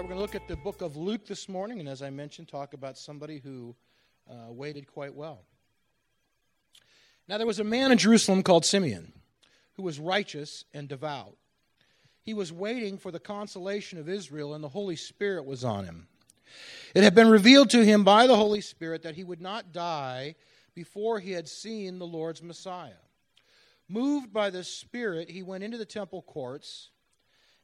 we're going to look at the book of Luke this morning, and as I mentioned, talk about somebody who uh, waited quite well. Now, there was a man in Jerusalem called Simeon who was righteous and devout. He was waiting for the consolation of Israel, and the Holy Spirit was on him. It had been revealed to him by the Holy Spirit that he would not die before he had seen the Lord's Messiah. Moved by the Spirit, he went into the temple courts.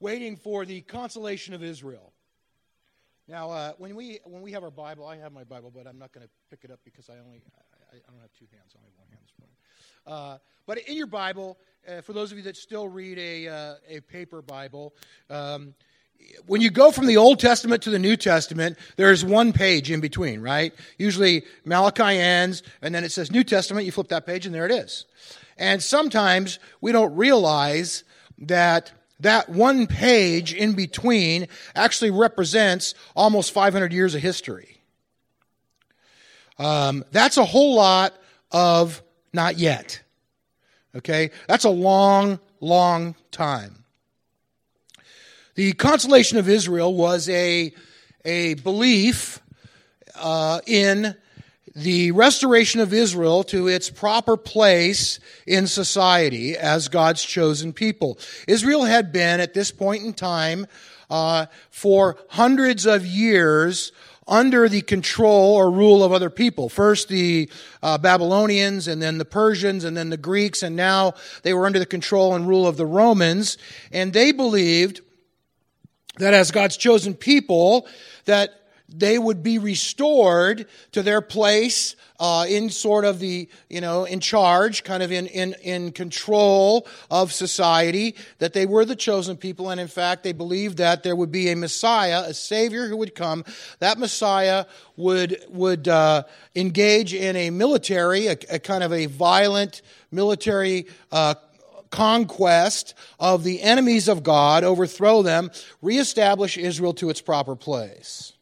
waiting for the consolation of Israel. Now, uh, when we when we have our Bible, I have my Bible, but I'm not going to pick it up because I only I, I, don't have two hands, I only have one hand this morning. Uh, but in your Bible, uh, for those of you that still read a uh, a paper Bible. Um, when you go from the Old Testament to the New Testament, there's one page in between, right? Usually Malachi ends, and then it says New Testament. You flip that page, and there it is. And sometimes we don't realize that that one page in between actually represents almost 500 years of history. Um, that's a whole lot of not yet. Okay? That's a long, long time. The consolation of Israel was a, a belief uh, in the restoration of Israel to its proper place in society as God's chosen people. Israel had been, at this point in time, uh, for hundreds of years under the control or rule of other people. First the uh, Babylonians, and then the Persians, and then the Greeks, and now they were under the control and rule of the Romans. And they believed that as God's chosen people, that they would be restored to their place uh, in sort of the, you know, in charge, kind of in, in, in control of society, that they were the chosen people, and in fact, they believed that there would be a Messiah, a Savior who would come. That Messiah would, would uh, engage in a military, a, a, kind of a violent military uh, conquest of the enemies of God, overthrow them, reestablish Israel to its proper place.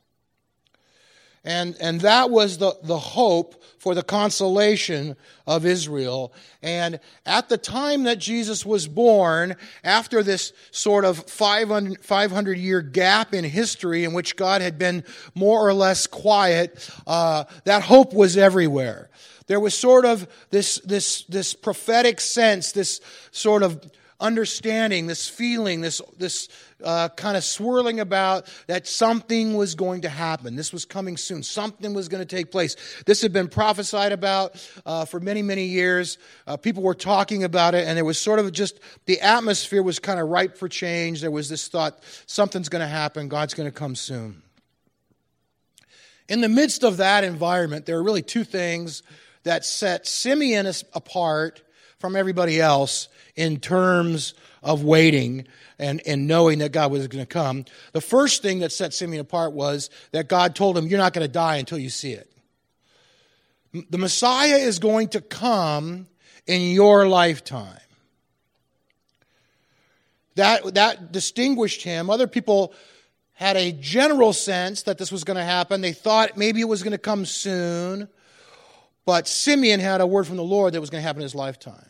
And, and that was the, the hope for the consolation of Israel. And at the time that Jesus was born, after this sort of 500, 500 year gap in history in which God had been more or less quiet, uh, that hope was everywhere. There was sort of this, this, this prophetic sense, this sort of understanding, this feeling, this, this uh, kind of swirling about that something was going to happen. This was coming soon. Something was going to take place. This had been prophesied about uh, for many, many years. Uh, people were talking about it, and there was sort of just the atmosphere was kind of ripe for change. There was this thought something's going to happen, God's going to come soon. In the midst of that environment, there are really two things that set Simeon apart from everybody else in terms of waiting and, and knowing that God was going to come. The first thing that set Simeon apart was that God told him, You're not going to die until you see it. The Messiah is going to come in your lifetime. That, that distinguished him. Other people had a general sense that this was going to happen. They thought maybe it was going to come soon. But Simeon had a word from the Lord that was going to happen in his lifetime.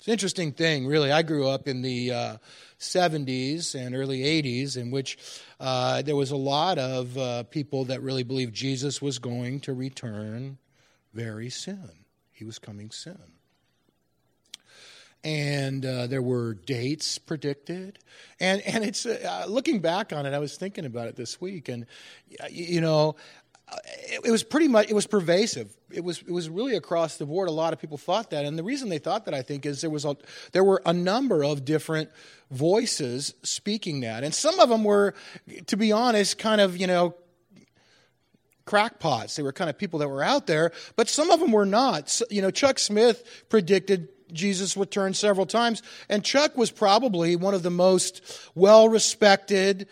It's an interesting thing, really. I grew up in the uh, 70s and early 80s in which uh, there was a lot of uh, people that really believed Jesus was going to return very soon. He was coming soon. And uh, there were dates predicted. And, and it's uh, looking back on it, I was thinking about it this week. And, you know, it, it was pretty much it was pervasive. It was it was really across the board. A lot of people thought that, and the reason they thought that I think is there was a, there were a number of different voices speaking that, and some of them were, to be honest, kind of you know crackpots. They were kind of people that were out there, but some of them were not. So, you know, Chuck Smith predicted Jesus would turn several times, and Chuck was probably one of the most well respected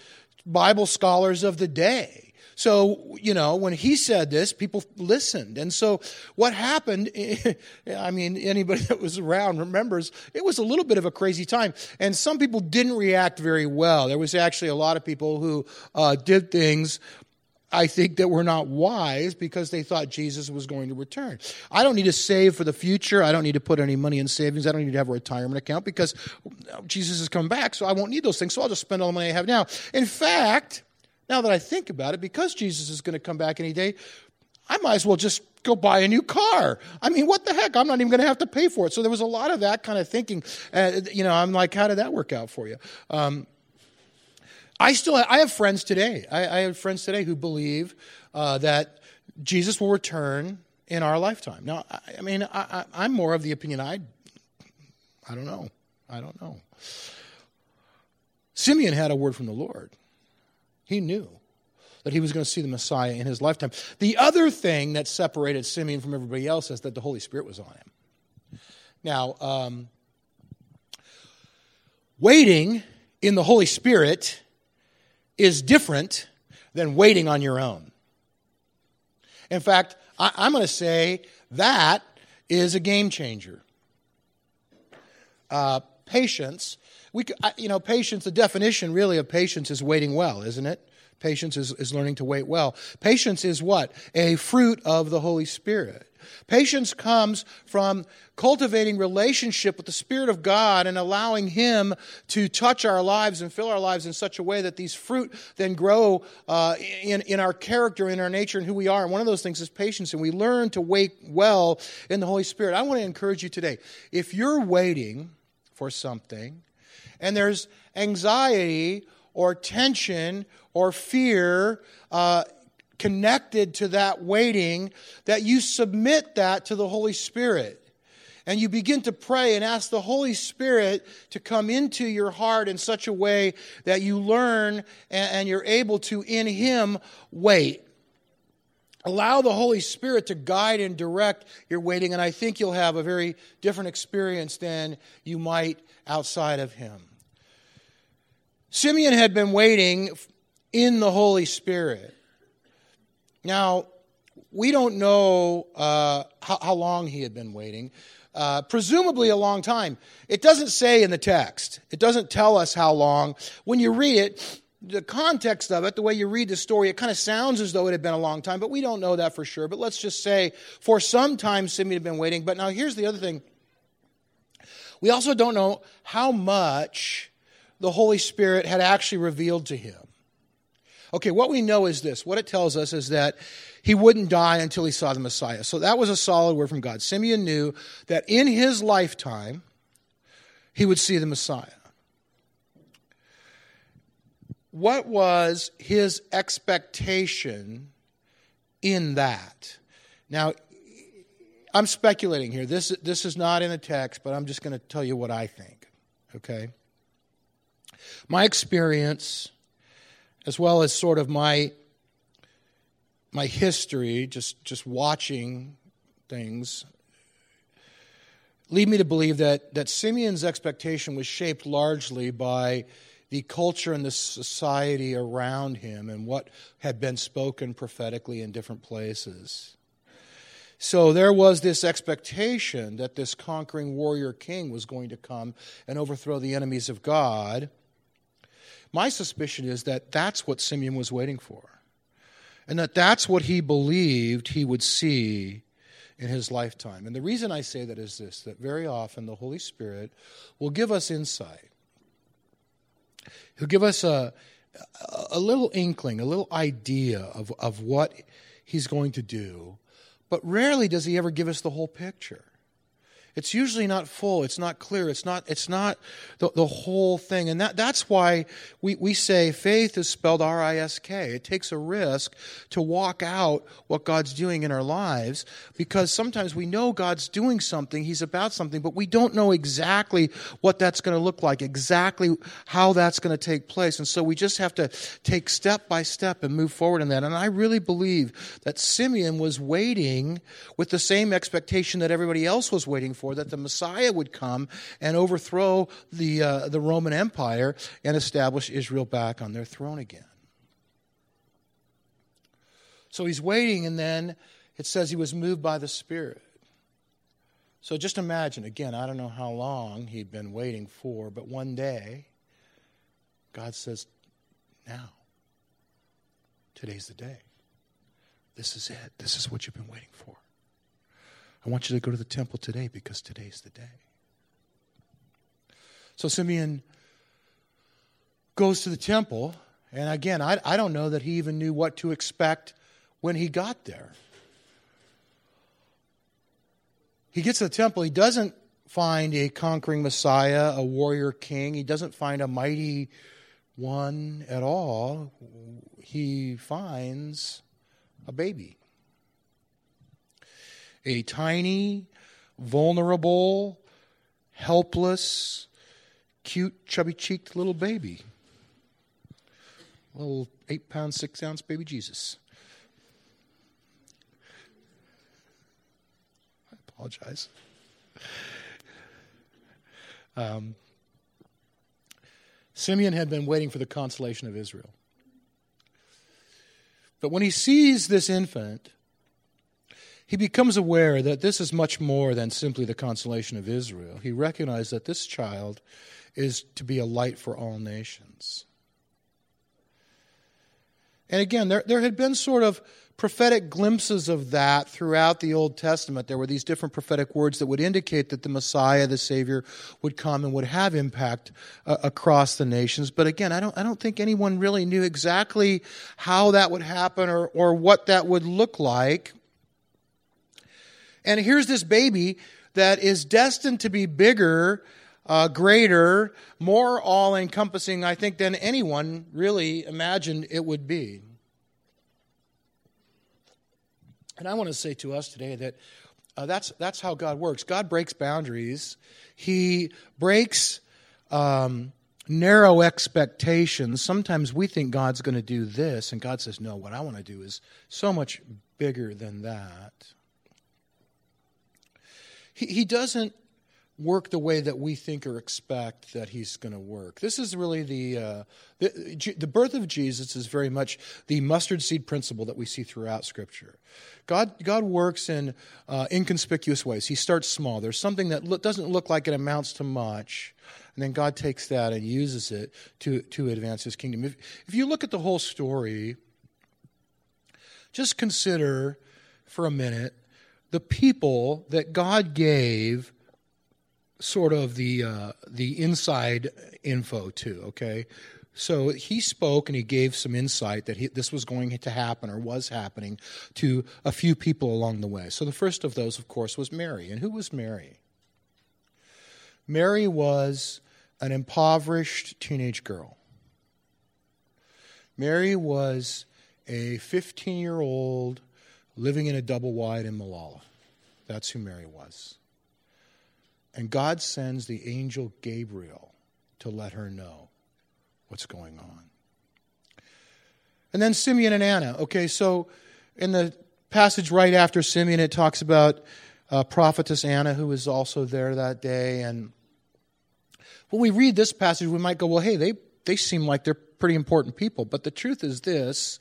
Bible scholars of the day. So, you know, when he said this, people listened. And so what happened, I mean, anybody that was around remembers, it was a little bit of a crazy time. And some people didn't react very well. There was actually a lot of people who uh, did things I think that were not wise because they thought Jesus was going to return. I don't need to save for the future. I don't need to put any money in savings. I don't need to have a retirement account because Jesus is coming back, so I won't need those things. So I'll just spend all the money I have now. In fact, now that I think about it, because Jesus is going to come back any day, I might as well just go buy a new car. I mean, what the heck? I'm not even going to have to pay for it. So there was a lot of that kind of thinking. Uh, you know, I'm like, how did that work out for you? Um, I still I have friends today. I, I have friends today who believe uh, that Jesus will return in our lifetime. Now, I, I mean, I, am more of the opinion I, I don't know. I don't know. Simeon had a word from the Lord. He knew that he was going to see the Messiah in his lifetime. The other thing that separated Simeon from everybody else is that the Holy Spirit was on him. Now, um, waiting in the Holy Spirit is different than waiting on your own. In fact, I, am going to say that is a game changer. Uh, patience, we, you know, patience. The definition really of patience is waiting well, isn't it? Patience is, is learning to wait well. Patience is what? A fruit of the Holy Spirit. Patience comes from cultivating relationship with the Spirit of God and allowing Him to touch our lives and fill our lives in such a way that these fruit then grow uh, in, in our character, in our nature, and who we are. And one of those things is patience, and we learn to wait well in the Holy Spirit. I want to encourage you today if you're waiting for something and there's anxiety or tension or fear, uh, connected to that waiting, that you submit that to the Holy Spirit. And you begin to pray and ask the Holy Spirit to come into your heart in such a way that you learn and, you're able to, in Him, wait. Allow the Holy Spirit to guide and direct your waiting, and I think you'll have a very different experience than you might outside of Him. Simeon had been waiting in the Holy Spirit. Now, we don't know uh, how, how, long he had been waiting. Uh, presumably a long time. It doesn't say in the text, it doesn't tell us how long. When you read it, the context of it, the way you read the story, it kind of sounds as though it had been a long time, but we don't know that for sure. But let's just say for some time Simeon had been waiting. But now here's the other thing. We also don't know how much the Holy Spirit had actually revealed to him. Okay, what we know is this. What it tells us is that he wouldn't die until he saw the Messiah. So that was a solid word from God. Simeon knew that in his lifetime, he would see the Messiah. What was his expectation in that? Now, I'm speculating here. This, this is not in the text, but I'm just going to tell you what I think. Okay? My experience as well as sort of my my history, just just watching things, lead me to believe that that Simeon's expectation was shaped largely by the culture and the society around him and what had been spoken prophetically in different places. So there was this expectation that this conquering warrior king was going to come and overthrow the enemies of God. My suspicion is that that's what Simeon was waiting for, and that that's what he believed he would see in his lifetime. And the reason I say that is this that very often the Holy Spirit will give us insight. He'll give us a, a little inkling, a little idea of, of what he's going to do, but rarely does he ever give us the whole picture it's usually not full. It's not clear. It's not it's not the, the whole thing. And that, that's why we, we say faith is spelled r-i-s-k it takes a risk to walk out what god's doing in our lives because sometimes we know god's doing something. He's about something but we don't know exactly what that's going to look like exactly how that's going to take place. And so we just have to take step by step and move forward in that. And i really believe that simeon was waiting with the same expectation that everybody else was waiting for that the Messiah would come and overthrow the, uh, the Roman Empire and establish Israel back on their throne again. So he's waiting, and then it says he was moved by the Spirit. So just imagine, again, I don't know how long he'd been waiting for, but one day, God says, Now, today's the day. This is it. This is what you've been waiting for. I want you to go to the temple today because today's the day. So Simeon goes to the temple, and again, I, I don't know that he even knew what to expect when he got there. He gets to the temple, he doesn't find a conquering Messiah, a warrior king, he doesn't find a mighty one at all. He finds a baby. A tiny, vulnerable, helpless, cute, chubby cheeked little baby. Little eight pound, six ounce baby Jesus. I apologize. Um, Simeon had been waiting for the consolation of Israel. But when he sees this infant, he becomes aware that this is much more than simply the consolation of Israel. He recognizes that this child is to be a light for all nations. And again, there, there had been sort of prophetic glimpses of that throughout the Old Testament. There were these different prophetic words that would indicate that the Messiah, the Savior, would come and would have impact uh, across the nations. But again, I don't, I don't think anyone really knew exactly how that would happen or, or what that would look like. And here's this baby that is destined to be bigger, uh, greater, more all encompassing, I think, than anyone really imagined it would be. And I want to say to us today that uh, that's, that's how God works. God breaks boundaries, He breaks um, narrow expectations. Sometimes we think God's going to do this, and God says, No, what I want to do is so much bigger than that. He, he doesn't work the way that we think or expect that he's going to work. This is really the, uh, the, the birth of Jesus is very much the mustard seed principle that we see throughout Scripture. God God works in uh, inconspicuous ways. He starts small. There's something that lo- doesn't look like it amounts to much, and then God takes that and uses it to to advance His kingdom. If if you look at the whole story, just consider for a minute the people that God gave sort of the uh, the inside info to. Okay, so he spoke and he gave some insight that he, this was going to happen or was happening to a few people along the way. So the first of those, of course, was Mary. And who was Mary? Mary was an impoverished teenage girl. Mary was a 15 year old living in a double wide in Molalla. That's who Mary was. And God sends the angel Gabriel to let her know what's going on. And then Simeon and Anna. Okay, so in the passage right after Simeon, it talks about uh, prophetess Anna, who was also there that day. And when we read this passage, we might go, well, hey, they, they seem like they're pretty important people. But the truth is this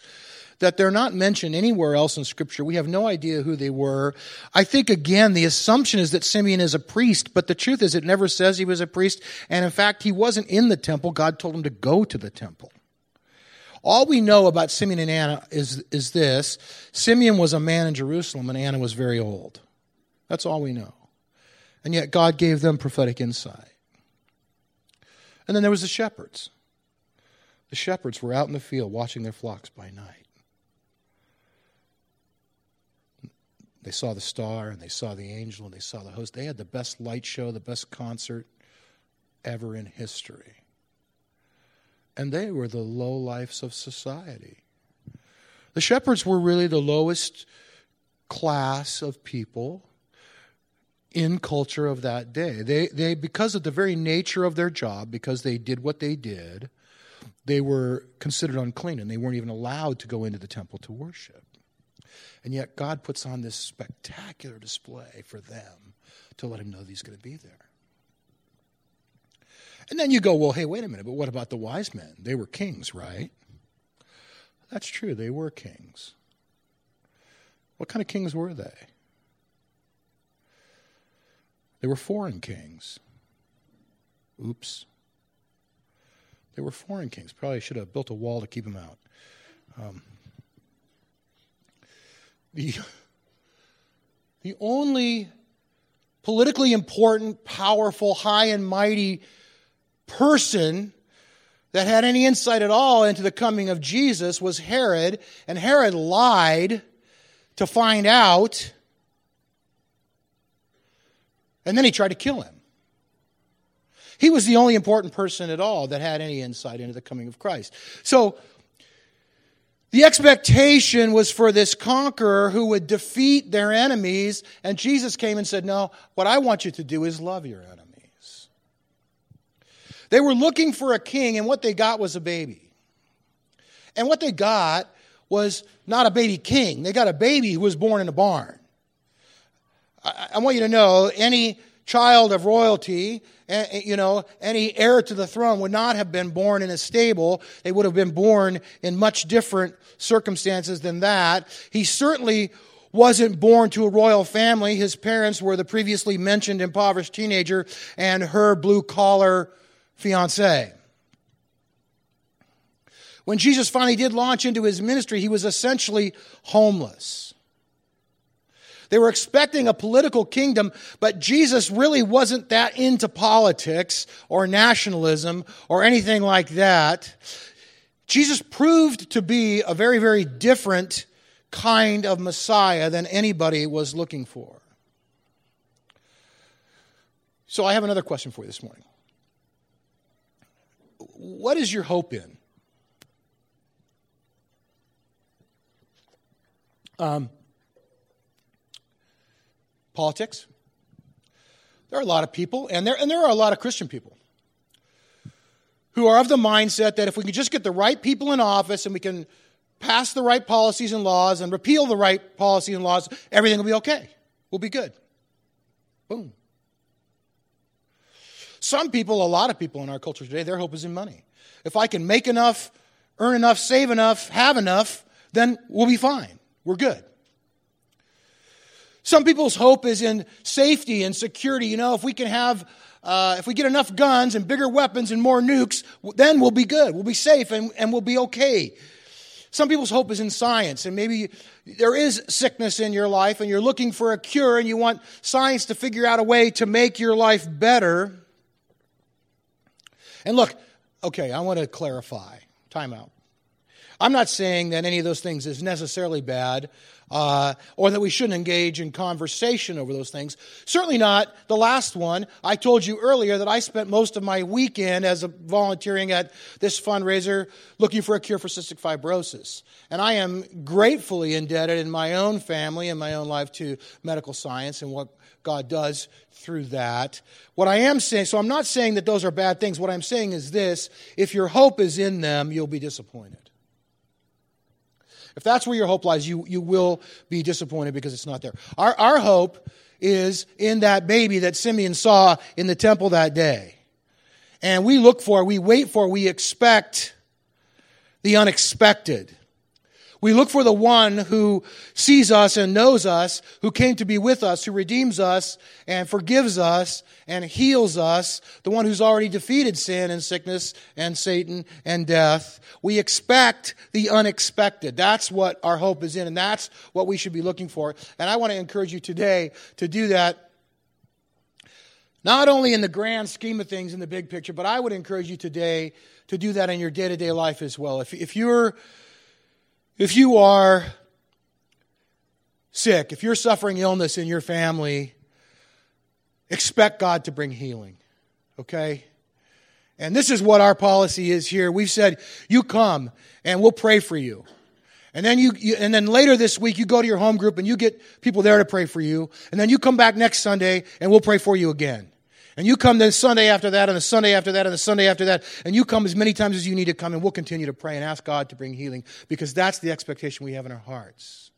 that they're not mentioned anywhere else in Scripture. We have no idea who they were. I think, again, the assumption is that Simeon is a priest, but the truth is it never says he was a priest. And in fact, he wasn't in the temple. God told him to go to the temple. All we know about Simeon and Anna is, is this Simeon was a man in Jerusalem, and Anna was very old. That's all we know. And yet, God gave them prophetic insight. And then there was the shepherds. The shepherds were out in the field watching their flocks by night. They saw the star and they saw the angel and they saw the host. They had the best light show, the best concert ever in history. And they were the low lifes of society. The shepherds were really the lowest class of people in culture of that day. They, they, because of the very nature of their job, because they did what they did, they were considered unclean and they weren't even allowed to go into the temple to worship. And yet God puts on this spectacular display for them to let him know that he's going to be there. And then you go, well, hey, wait a minute, but what about the wise men? They were kings, right? That's true, they were kings. What kind of kings were they? They were foreign kings. Oops. They were foreign kings. Probably should have built a wall to keep them out. Um, the, the only politically important, powerful, high and mighty person that had any insight at all into the coming of Jesus was Herod, and Herod lied to find out, and then he tried to kill him. He was the only important person at all that had any insight into the coming of Christ. So, the expectation was for this conqueror who would defeat their enemies, and Jesus came and said, No, what I want you to do is love your enemies. They were looking for a king, and what they got was a baby. And what they got was not a baby king, they got a baby who was born in a barn. I, I want you to know any child of royalty, eh, eh, you know, any heir to the throne would not have been born in a stable. They would have been born in much different circumstances than that. He certainly wasn't born to a royal family. His parents were the previously mentioned impoverished teenager and her blue collar fiance. When Jesus finally did launch into his ministry, he was essentially homeless. They were expecting a political kingdom, but Jesus really wasn't that into politics or nationalism or anything like that. Jesus proved to be a very, very different kind of Messiah than anybody was looking for. So I have another question for you this morning. What is your hope in? Um, politics. There are a lot of people, and there, and there are a lot of Christian people who are of the mindset that if we can just get the right people in office and we can pass the right policies and laws and repeal the right policies and laws, everything will be okay. We'll be good. Boom. Some people, a lot of people in our culture today, their hope is in money. If I can make enough, earn enough, save enough, have enough, then we'll be fine. We're good. Some people's hope is in safety and security. You know, if we can have, uh, if we get enough guns and bigger weapons and more nukes, then we'll be good. We'll be safe and, and we'll be okay. Some people's hope is in science, and maybe there is sickness in your life and you're looking for a cure and you want science to figure out a way to make your life better. And look, okay, I want to clarify. Time out. I'm not saying that any of those things is necessarily bad uh, or that we shouldn't engage in conversation over those things. Certainly not the last one. I told you earlier that I spent most of my weekend as a volunteering at this fundraiser looking for a cure for cystic fibrosis. And I am gratefully indebted in my own family and my own life to medical science and what God does through that. What I am saying, so I'm not saying that those are bad things. What I'm saying is this if your hope is in them, you'll be disappointed. If that's where your hope lies, you, you will be disappointed because it's not there. Our, our hope is in that baby that Simeon saw in the temple that day. And we look for, we wait for, we expect the unexpected. We look for the one who sees us and knows us, who came to be with us, who redeems us and forgives us and heals us, the one who's already defeated sin and sickness and Satan and death. We expect the unexpected. That's what our hope is in, and that's what we should be looking for. And I want to encourage you today to do that not only in the grand scheme of things in the big picture, but I would encourage you today to do that in your day to day life as well. If, if you're if you are sick, if you're suffering illness in your family, expect God to bring healing. Okay? And this is what our policy is here. We've said, you come and we'll pray for you. And then you, you, and then later this week you go to your home group and you get people there to pray for you. And then you come back next Sunday and we'll pray for you again. And you come the Sunday after that, and the Sunday after that, and the Sunday after that, and you come as many times as you need to come, and we'll continue to pray and ask God to bring healing because that's the expectation we have in our hearts.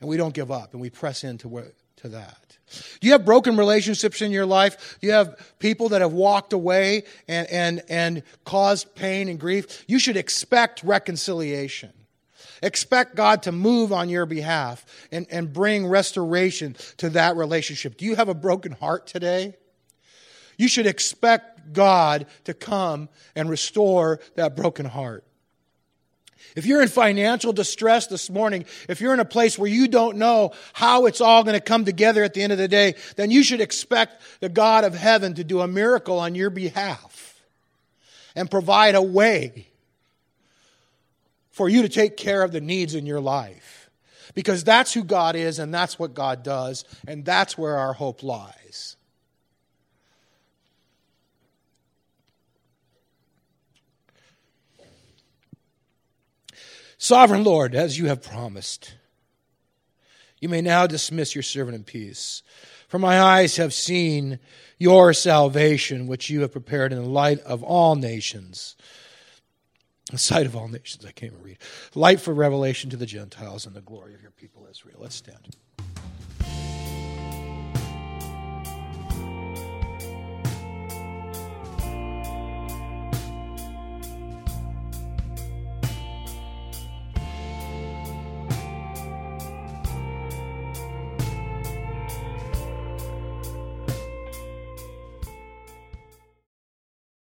And we don't give up, and we press into where, to that. Do you have broken relationships in your life? Do you have people that have walked away and, and, and caused pain and grief? You should expect reconciliation. Expect God to move on your behalf and, and bring restoration to that relationship. Do you have a broken heart today? You should expect God to come and restore that broken heart. If you're in financial distress this morning, if you're in a place where you don't know how it's all going to come together at the end of the day, then you should expect the God of heaven to do a miracle on your behalf and provide a way for you to take care of the needs in your life. Because that's who God is and that's what God does, and that's where our hope lies. Sovereign Lord, as you have promised, you may now dismiss your servant in peace. For my eyes have seen your salvation, which you have prepared in the light of all nations. The sight of all nations, I can't even read. Light for revelation to the Gentiles and the glory of your people Israel. Let's stand.